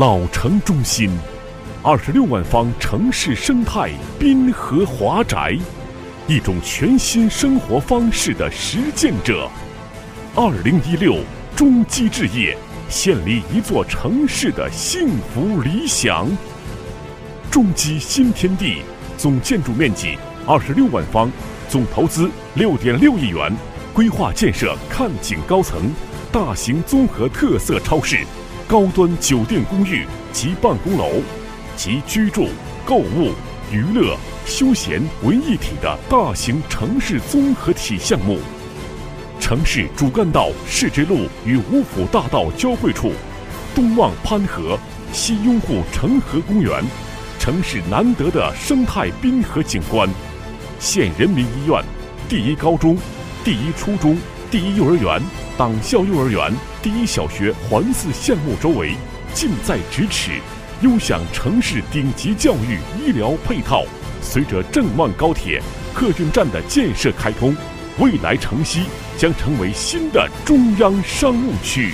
老城中心，二十六万方城市生态滨河华宅，一种全新生活方式的实践者。二零一六中基置业献礼一座城市的幸福理想。中基新天地总建筑面积二十六万方，总投资六点六亿元，规划建设看景高层、大型综合特色超市、高端酒店公寓及办公楼，集居住、购物、娱乐、休闲为一体的大型城市综合体项目。城市主干道市直路与五府大道交汇处，东望潘河，西拥护城河公园。城市难得的生态滨河景观，县人民医院、第一高中、第一初中、第一幼儿园、党校幼儿园、第一小学环四项目周围，近在咫尺，优享城市顶级教育医疗配套。随着郑万高铁客运站的建设开通，未来城西将成为新的中央商务区。